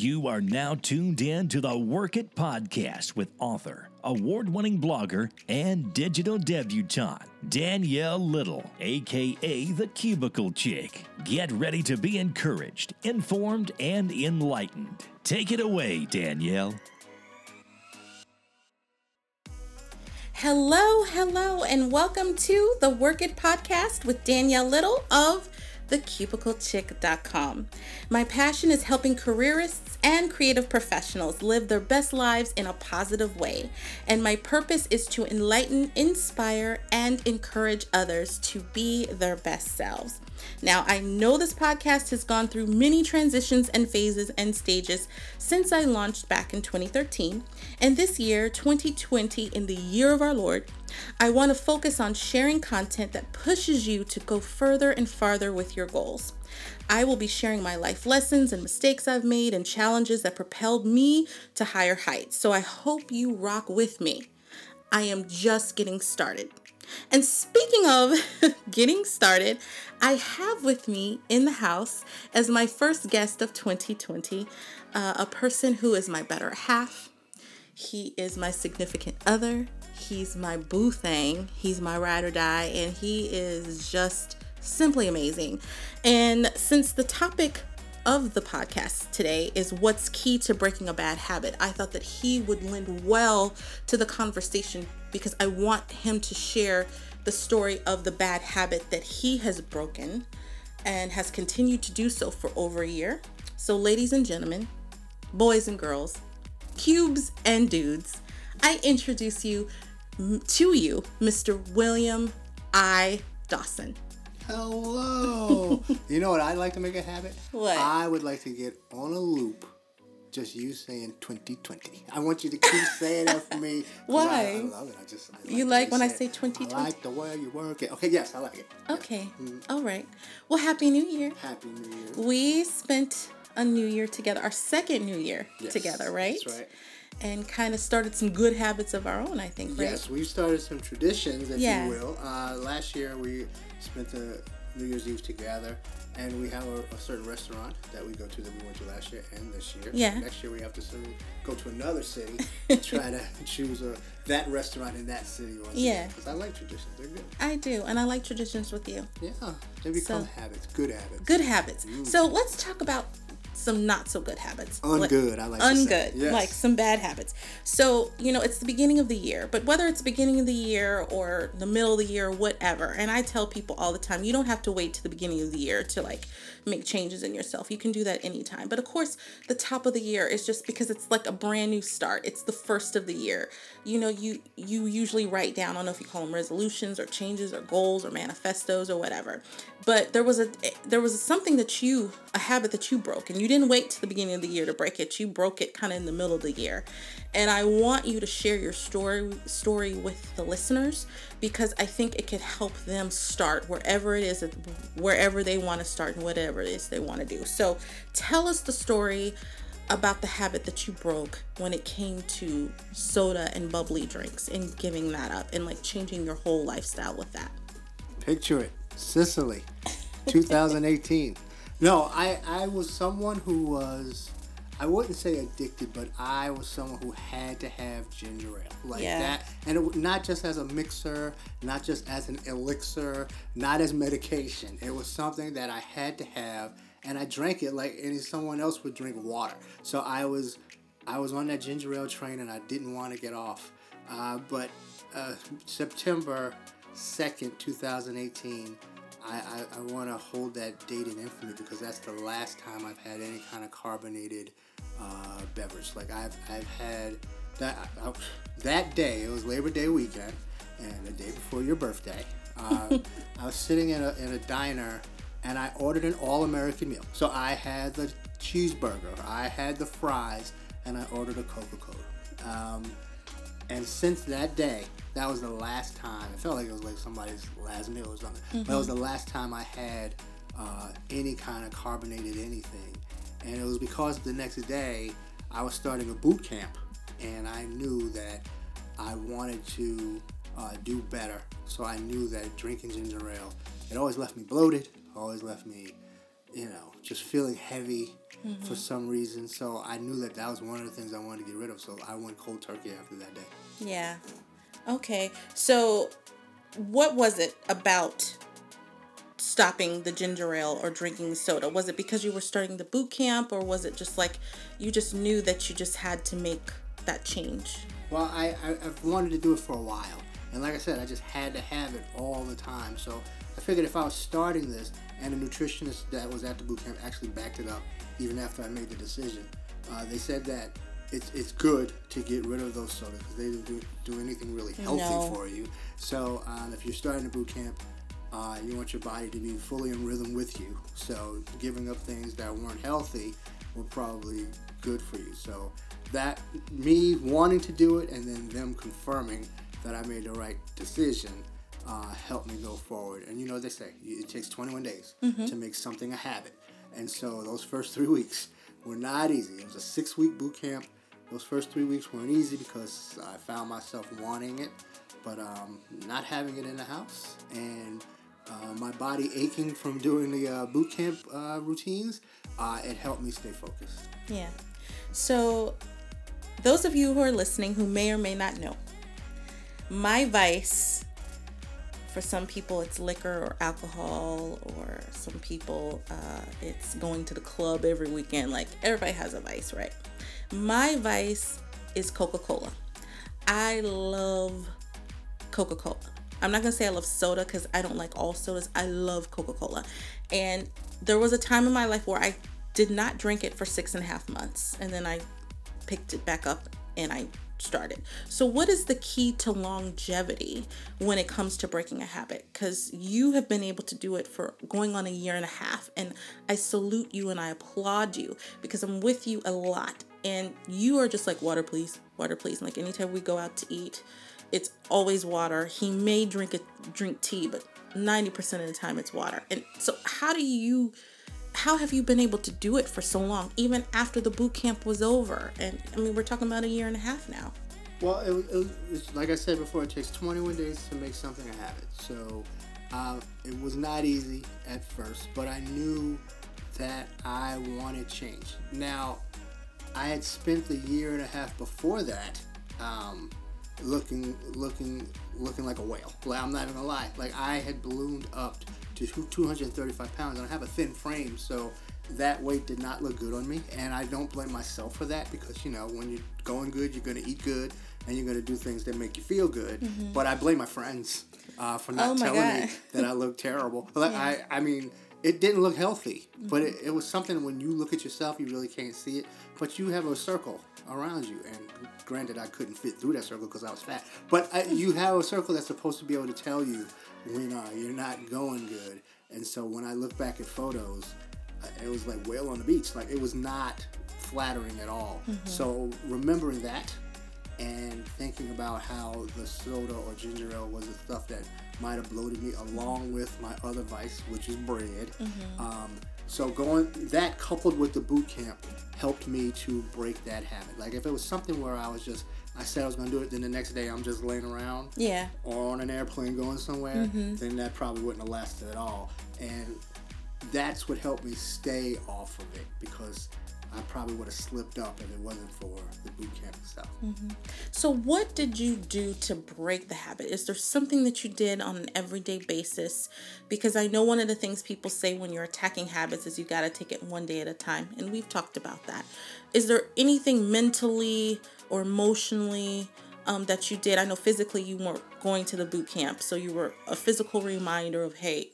You are now tuned in to the Work It podcast with author, award winning blogger, and digital debutante, Danyelle Little, aka the Cubicle Chick. Get ready to be encouraged, informed, and enlightened. Take it away, Danyelle. Hello, hello, and welcome to the Work It podcast with Danyelle Little of thecubiclechick.com. My passion is helping careerists and creative professionals live their best lives in a positive way. And my purpose is to enlighten, inspire, and encourage others to be their best selves. Now, I know this podcast has gone through many transitions and phases and stages since I launched back in 2013. And this year, 2020, in the year of our Lord, I want to focus on sharing content that pushes you to go further and farther with your goals. I will be sharing my life lessons and mistakes I've made and challenges that propelled me to higher heights. So I hope you rock with me. I am just getting started. And speaking of getting started, I have with me in the house as my first guest of 2020 uh, a person who is my better half. He is my significant other. He's my boo thing. He's my ride or die. And he is just simply amazing. And since the topic of the podcast today is what's key to breaking a bad habit, I thought that he would lend well to the conversation because I want him to share the story of the bad habit that he has broken and has continued to do so for over a year. So, ladies and gentlemen, boys and girls, cubes and dudes, I introduce you to you, Mr. William I. Dawson. Hello. you know what I'd like to make a habit? What? I would like to get on a loop. Just you saying 2020. I want you to keep saying that for me. Why? I, I love it. I just. I You like when I say it. 2020? I like the way you work it. Okay, yes, I like it. Okay. Mm-hmm. All right. Well, Happy New Year. Happy New Year. We spent a new year together, our second new year Yes, together, right? That's right. And kind of started some good habits of our own, I think, right? Yes, we've started some traditions, if Yeah. you will. Uh, last year we spent the New Year's Eve together, and we have a, a certain restaurant that we go to that we went to last year and this year. Yeah. Next year we have to sort of go to another city and try to choose a, that restaurant in that city. Once Yeah. Because I like traditions. They're good. I do, and I like traditions with you. Yeah. They become So- habits. Good habits. Good habits. So let's talk about some not so good habits. Ungood, I like to say. ungood, Yes. like some bad habits. So, you know, it's the beginning of the year, but whether it's beginning of the year or the middle of the year, whatever. And I tell people all the time, you don't have to wait to the beginning of the year to like make changes in yourself. You can do that anytime. But of course, the top of the year is just because it's like a brand new start. It's the first of the year. You know, you you usually write down, I don't know if you call them resolutions or changes or goals or manifestos or whatever. But there was a eh, there was something that you a habit that you broke and you didn't wait to the beginning of the year to break it. You broke it kind of in the middle of the year. And I want you to share your story story with the listeners because I think it could help them start wherever it is wherever they want to start and whatever it is they want to do. So tell us the story about the habit that you broke when it came to soda and bubbly drinks and giving that up and like changing your whole lifestyle with that. Picture it. Sicily, 2018. No, I, I was someone who was, I wouldn't say addicted, but I was someone who had to have ginger ale. Like Yeah. that. And it, not just as a mixer, not just as an elixir, not as medication. It was something that I had to have. And I drank it like any someone else would drink water. So I was, I was on that ginger ale train and I didn't want to get off. Uh, but uh, September 2nd, 2018, I, I, I want to hold that date in infamy because that's the last time I've had any kind of carbonated uh, beverage. Like I've, I've had that I, that day. It was Labor Day weekend, and the day before your birthday. Uh, I was sitting in a, in a diner, and I ordered an all-American meal. So I had the cheeseburger, I had the fries, and I ordered a Coca-Cola. Um, and since that day, that was the last time. It felt like it was like somebody's last meal or something. But that was the last time I had uh, any kind of carbonated anything. And it was because the next day I was starting a boot camp, and I knew that I wanted to uh, do better. So I knew that drinking ginger ale, it always left me bloated. Always left me, you know, just feeling heavy for some reason. So I knew that that was one of the things I wanted to get rid of. So I went cold turkey after that day. Yeah. Okay. So, what was it about stopping the ginger ale or drinking soda? Was it because you were starting the boot camp, or was it just like you just knew that you just had to make that change? Well, I, I I've wanted to do it for a while, and like I said, I just had to have it all the time. So I figured if I was starting this, and a nutritionist that was at the boot camp actually backed it up, even after I made the decision, uh, they said that it's it's good to get rid of those sodas because they didn't do, do anything really healthy No. for you. So um, if you're starting a boot camp. Uh, you want your body to be fully in rhythm with you. So giving up things that weren't healthy were probably good for you. So that me wanting to do it and then them confirming that I made the right decision uh, helped me go forward. And you know what they say, it takes 21 days to make something a habit. And so those first three weeks were not easy. It was a six week boot camp. Those first three weeks weren't easy because I found myself wanting it, but um, not having it in the house. And uh, my body aching from doing the uh, boot camp uh, routines, uh, it helped me stay focused. Yeah. So, those of you who are listening who may or may not know, my vice, for some people, it's liquor or alcohol, or some people, uh, it's going to the club every weekend. Like, everybody has a vice, right? My vice is Coca Cola. I love Coca Cola. I'm not gonna say I love soda because I don't like all sodas. I love Coca Cola. And there was a time in my life where I did not drink it for six and a half months. And then I picked it back up and I started. So, what is the key to longevity when it comes to breaking a habit? Because you have been able to do it for going on a year and a half. And I salute you and I applaud you because I'm with you a lot. And you are just like, water, please, water, please. Like, anytime we go out to eat, it's always water. He may drink a drink tea, but 90% of the time it's water. And so how do you how have you been able to do it for so long even after the boot camp was over? And I mean, we're talking about a year and a half now. Well, it, it, it's, like I said before, it takes 21 days to make something a habit. So uh, it was not easy at first, but I knew that I wanted change. Now, I had spent the year and a half before that um, looking, looking, looking like a whale. Like I'm not even gonna lie. Like I had ballooned up to two- 235 pounds, and I have a thin frame, so that weight did not look good on me. And I don't blame myself for that because you know when you're going good, you're gonna eat good, and you're gonna do things that make you feel good. But I blame my friends uh, for not Mm-hmm. Oh telling me that I look terrible. Like, I, I mean, it didn't look healthy, but it, it was something when you look at yourself, you really can't see it. But you have a circle around you, and granted, I couldn't fit through that circle because I was fat. But uh, you have a circle that's supposed to be able to tell you when uh, you're not going good. And so when I look back at photos, uh, it was like whale on the beach. Like it was not flattering at all. So remembering that and thinking about how the soda or ginger ale was the stuff that might have bloated me along with my other vice, which is bread. Um, so going that coupled with the boot camp helped me to break that habit. Like if it was something where I was just I said I was gonna do it, then the next day I'm just laying around Yeah. or on an airplane going somewhere, then that probably wouldn't have lasted at all. And that's what helped me stay off of it because I probably would have slipped up if it wasn't for the boot camp itself. So, what did you do to break the habit? Is there something that you did on an everyday basis? Because I know one of the things people say when you're attacking habits is you got to take it one day at a time. And we've talked about that. Is there anything mentally or emotionally um, that you did? I know physically you weren't going to the boot camp. So, you were a physical reminder of, hey,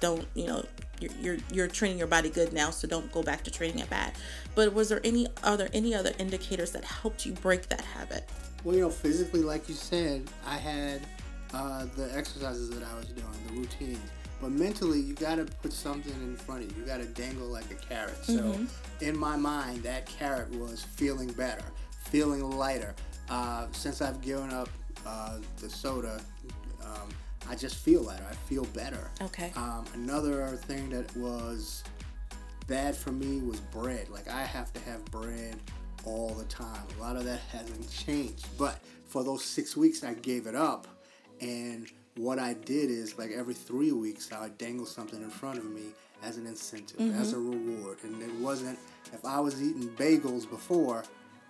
don't you know you're, you're you're training your body good now so don't go back to training it bad but was there any other any other indicators that helped you break that habit Well, you know, physically, like you said, I had uh, the exercises that I was doing, the routines. But mentally, you got to put something in front of you. You got to dangle like a carrot. So, in my mind, that carrot was feeling better, feeling lighter. Uh, since I've given up uh, the soda, um, I just feel lighter. I feel better. Okay. Um, another thing that was bad for me was bread. Like I have to have bread all the time. A lot of that hasn't changed. But for those six weeks, I gave it up, and what I did is like every three weeks I would dangle something in front of me as an incentive, as a reward. And it wasn't if I was eating bagels before,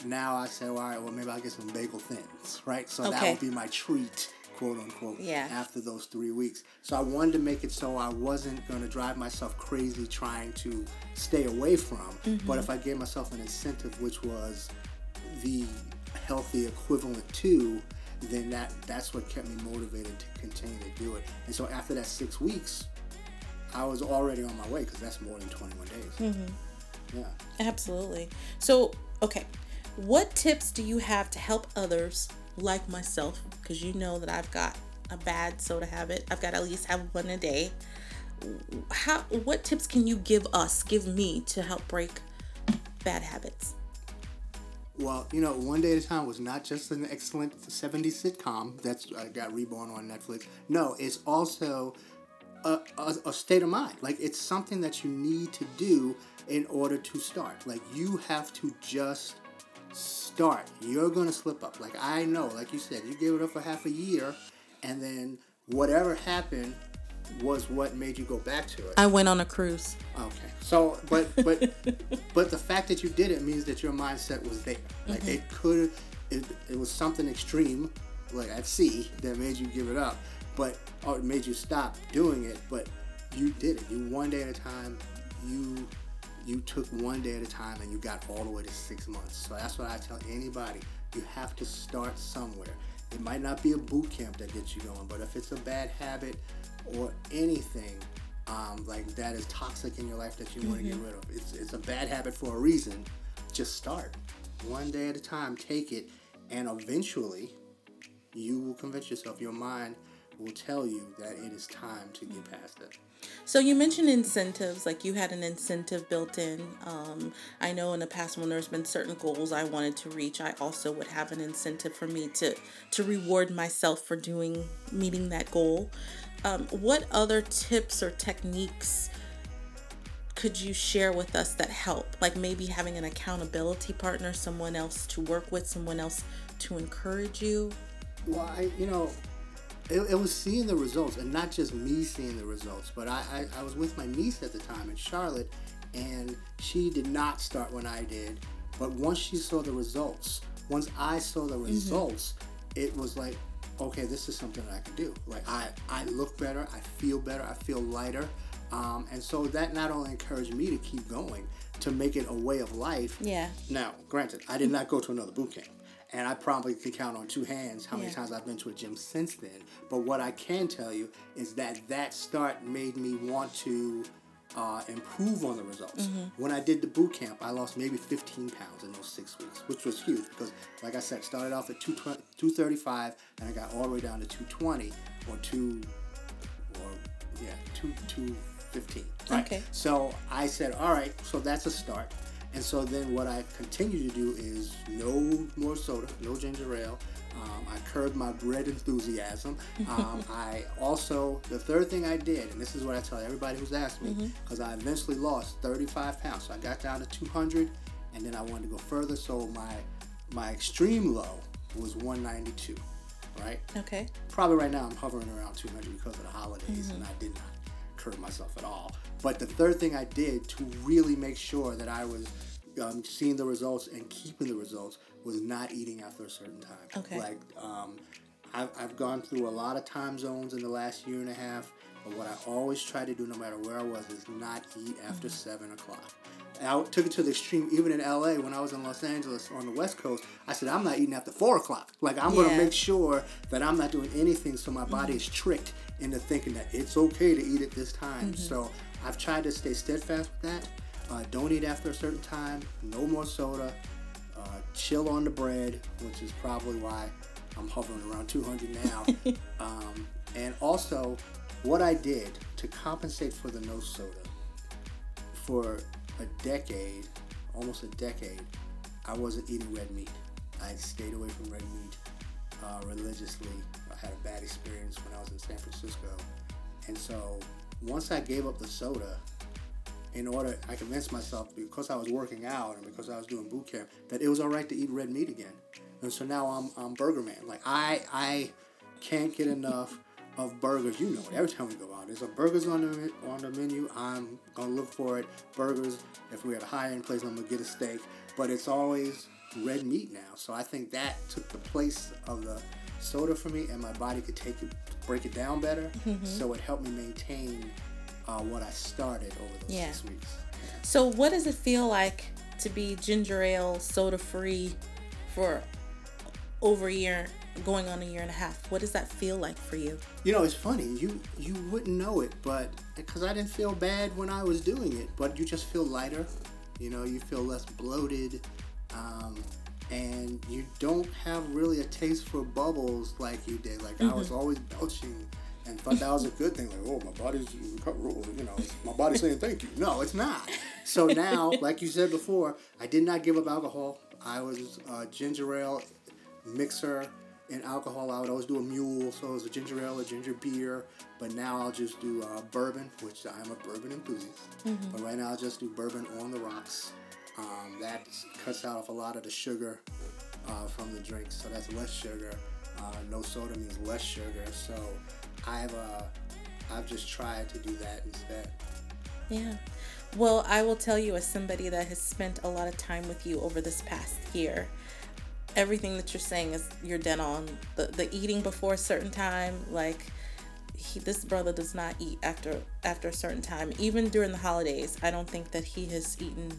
now I say, well, all right, well maybe I'll get some bagel thins, right? So that would be my treat, quote unquote, Yeah. after those three weeks. So I wanted to make it so I wasn't going to drive myself crazy trying to stay away from. Mm-hmm. But if I gave myself an incentive, which was the healthy equivalent to, then that that's what kept me motivated to continue to do it. And so after that six weeks, I was already on my way because that's more than 21 days. Mm-hmm. Yeah. Absolutely. So, okay, what tips do you have to help others like myself? Because you know that I've got a bad soda habit. I've got at least have one a day. How? What tips can you give us, give me, to help break bad habits? Well, you know, One Day at a Time was not just an excellent 70s sitcom that's uh, got reborn on Netflix. No, it's also a, a, a state of mind. Like, it's something that you need to do in order to start. Like, you have to just start. You're going to slip up. Like, I know, like you said, you gave it up for half a year, and then whatever happened was what made you go back to it. I went on a cruise. Okay. So, but but but the fact that you did it means that your mindset was there. Like mm-hmm. it could, it, it was something extreme, like at sea, that made you give it up, but or it made you stop doing it. But you did it. You one day at a time. You you took one day at a time, and you got all the way to six months. So that's what I tell anybody. You have to start somewhere. It might not be a boot camp that gets you going, but if it's a bad habit or anything um, like that is toxic in your life that you want to get rid of. It's, it's a bad habit for a reason. Just start one day at a time. Take it, and eventually, you will convince yourself. Your mind will tell you that it is time to get past it. So you mentioned incentives, like you had an incentive built in. Um, I know in the past when there's been certain goals I wanted to reach, I also would have an incentive for me to to reward myself for doing meeting that goal. Um, what other tips or techniques could you share with us that help? Like maybe having an accountability partner, someone else to work with, someone else to encourage you. Well, I, you know, it, it was seeing the results, and not just me seeing the results, but I, I, I was with my niece at the time in Charlotte, and she did not start when I did. But once she saw the results, once I saw the results, it was like, okay, this is something that I can do. Like I, I look better, I feel better, I feel lighter, um, and so that not only encouraged me to keep going, to make it a way of life. Yeah. Now, granted, I did not go to another boot camp. And I probably could count on two hands how many times I've been to a gym since then. But what I can tell you is that that start made me want to uh, improve on the results. When I did the boot camp, I lost maybe 15 pounds in those six weeks, which was huge because, like I said, started off at 220 235 and I got all the way down to 220 or 2 or yeah, 2 215. Right? Okay. So I said, all right, so that's a start. And so then what I continue to do is no more soda, no ginger ale. Um, I curbed my bread enthusiasm. Um, I also, the third thing I did, and this is what I tell everybody who's asked me, because I eventually lost 35 pounds. So I got down to 200, and then I wanted to go further. So my my extreme low was 192, right? Okay. probably right now I'm hovering around 200 because of the holidays, and I did not curb myself at all. But the third thing I did to really make sure that I was um, seeing the results and keeping the results was not eating after a certain time. Okay. Like um, I've, I've gone through a lot of time zones in the last year and a half, but what I always try to do, no matter where I was, is not eat after seven o'clock. And I took it to the extreme, even in LA when I was in Los Angeles on the West Coast. I said, I'm not eating after four o'clock. Like, I'm going to make sure that I'm not doing anything so my body is tricked into thinking that it's okay to eat at this time. So I've tried to stay steadfast with that. Uh, don't eat after a certain time. No more soda. Uh, chill on the bread, which is probably why I'm hovering around 200 now. um, and also, what I did to compensate for the no soda for a decade, almost a decade, I wasn't eating red meat. I stayed away from red meat uh, religiously. I had a bad experience when I was in San Francisco. And so once I gave up the soda, in order, I convinced myself because I was working out and because I was doing boot camp that it was all right to eat red meat again. And so now I'm, I'm Burger Man. Like I, I can't get enough of burgers. You know it. Every time we go out, there's a burgers on the on the menu. I'm gonna look for it. Burgers. If we're at a high end place, I'm gonna get a steak. But it's always red meat now. So I think that took the place of the soda for me, and my body could take it, break it down better. Mm-hmm. So it helped me maintain uh, what I started over those Yeah. six weeks. So, what does it feel like to be ginger ale soda free for over a year, going on a year and a half? What does that feel like for you? You know, it's funny. You you wouldn't know it, but because I didn't feel bad when I was doing it, but you just feel lighter. You know, you feel less bloated, um, and you don't have really a taste for bubbles like you did. Like I was always belching, and thought that was a good thing. Like, oh, my body's recovering. you know, my body's saying thank you. No, it's not. So now, like you said before, I did not give up alcohol. I was uh, ginger ale mixer and alcohol. I would always do a mule, so it was a ginger ale, a ginger beer. But now I'll just do uh, bourbon, which I am a bourbon enthusiast. But right now I'll just do bourbon on the rocks. Um, that cuts out a lot of the sugar uh, from the drinks, so that's less sugar. Uh, no soda means less sugar. So I've uh, I've just tried to do that instead. Yeah. Well, I will tell you, as somebody that has spent a lot of time with you over this past year, everything that you're saying is you're dead on. The the eating before a certain time, like he, this brother does not eat after after a certain time. Even during the holidays, I don't think that he has eaten.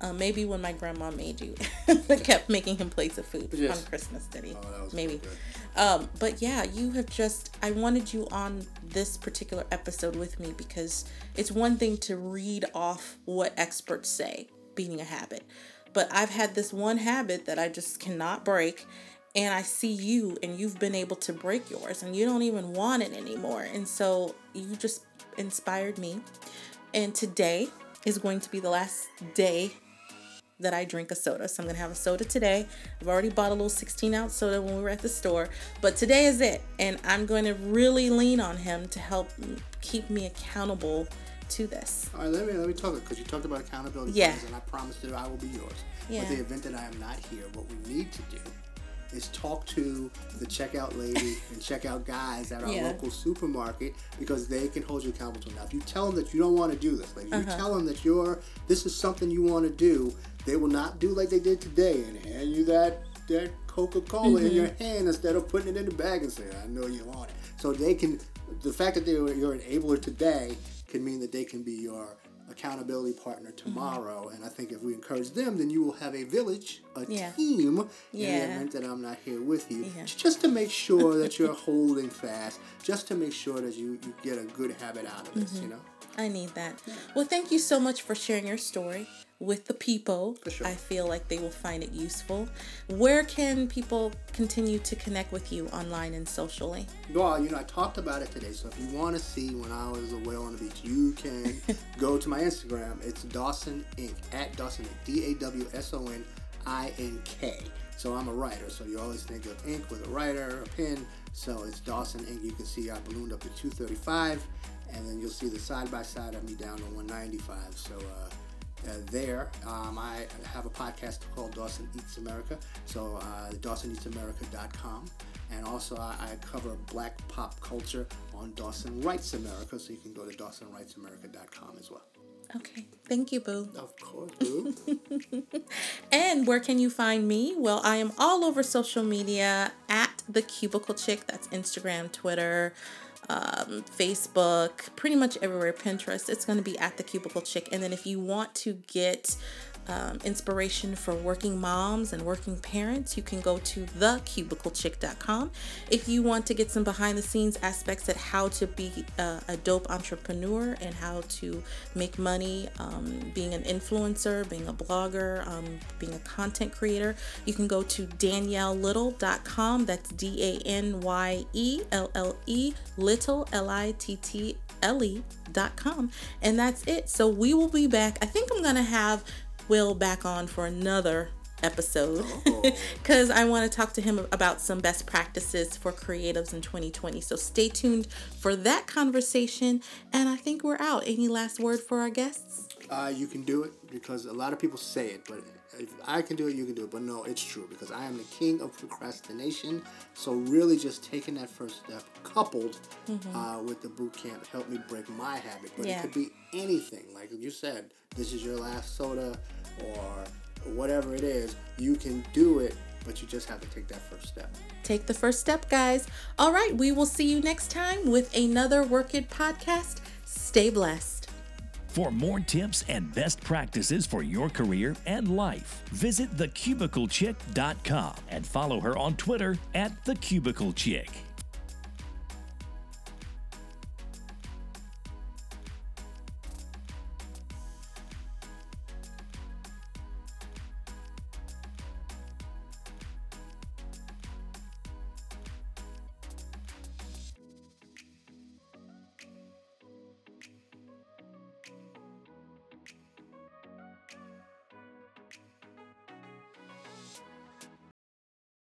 Uh, maybe when my grandma made you, kept making him plates of food Yes. on Christmas, did he? Oh, maybe. Um, but yeah, you have just, I wanted you on this particular episode with me because it's one thing to read off what experts say, beating a habit. But I've had this one habit that I just cannot break. And I see you, and you've been able to break yours, and you don't even want it anymore. And so you just inspired me. And today is going to be the last day that I drink a soda. So I'm gonna have a soda today. I've already bought a little 16 ounce soda when we were at the store, but today is it. And I'm going to really lean on him to help keep me accountable to this. All right, let me let me talk because you talked about accountability Yeah. and I promised that I will be yours. Yeah. But the event that I am not here, what we need to do is talk to the checkout lady and checkout guys at our Yeah. local supermarket because they can hold you accountable. Now, if you tell them that you don't want to do this, like if Uh-huh. you tell them that you're this is something you want to do, they will not do like they did today and hand you that that Coca-Cola in your Mm-hmm. hand instead of putting it in the bag and saying, "I know you want it." So they can, the fact that they were you're an enabler today can mean that they can be your accountability partner Mm-hmm. tomorrow. And I think if we encourage them, then you will have a village, a Yeah. team in Yeah. the event that I'm not here with you, Yeah. just to make sure that you're holding fast, just to make sure that you, you get a good habit out of this, Mm-hmm. you know? I need that. Well, thank you so much for sharing your story with the people. For sure. I feel like they will find it useful. Where can people continue to connect with you online and socially? Well, you know, I talked about it today, so if you want to see when I was a whale on the beach, you can go to my Instagram. It's Dawson Ink. at Dawson Ink. D A W S O N I N K. So I'm a writer, so you always think of ink with a writer, a pen. So it's Dawson Ink. You can see I ballooned up to 235, and then you'll see the side by side of me down to 195. So uh, uh, there. Um, I have a podcast called Dawson Eats America, so uh, DawsonEatsAmerica.com. And also, I, I cover black pop culture on Dawson Writes America, so you can go to DawsonWritesAmerica.com as well. Okay. Thank you, Boo. Of course, boo. And where can you find me? Well, I am all over social media at the Cubicle Chick. That's Instagram, Twitter, um, Facebook, pretty much everywhere. Pinterest. It's going to be at the Cubicle Chick. And then if you want to get um, inspiration for working moms and working parents, you can go to thecubiclechick.com. If you want to get some behind the scenes aspects at how to be uh, a dope entrepreneur and how to make money um, being an influencer, being a blogger, um, being a content creator, you can go to danyellelittle.com. That's D A N Y E L L E, little L I T T L E dot com. And that's it. So we will be back. I think I'm going to have Will back on for another episode because I want to talk to him about some best practices for creatives in 2020. So stay tuned for that conversation. And I think we're out. Any last word for our guests? uh, you can do it because a lot of people say it, but if I can do it, you can do it. But no, it's true because I am the king of procrastination. So really, just taking that first step, coupled mm-hmm. uh, with the boot camp, helped me break my habit. But yeah. it could be anything, like you said. This is your last soda, or whatever it is. You can do it but you just have to take that first step. Take the first step, guys. All right, we will see you next time with another Work It podcast. Stay blessed. For more tips and best practices for your career and life, visit thecubiclechick.com and follow her on Twitter at thecubiclechick.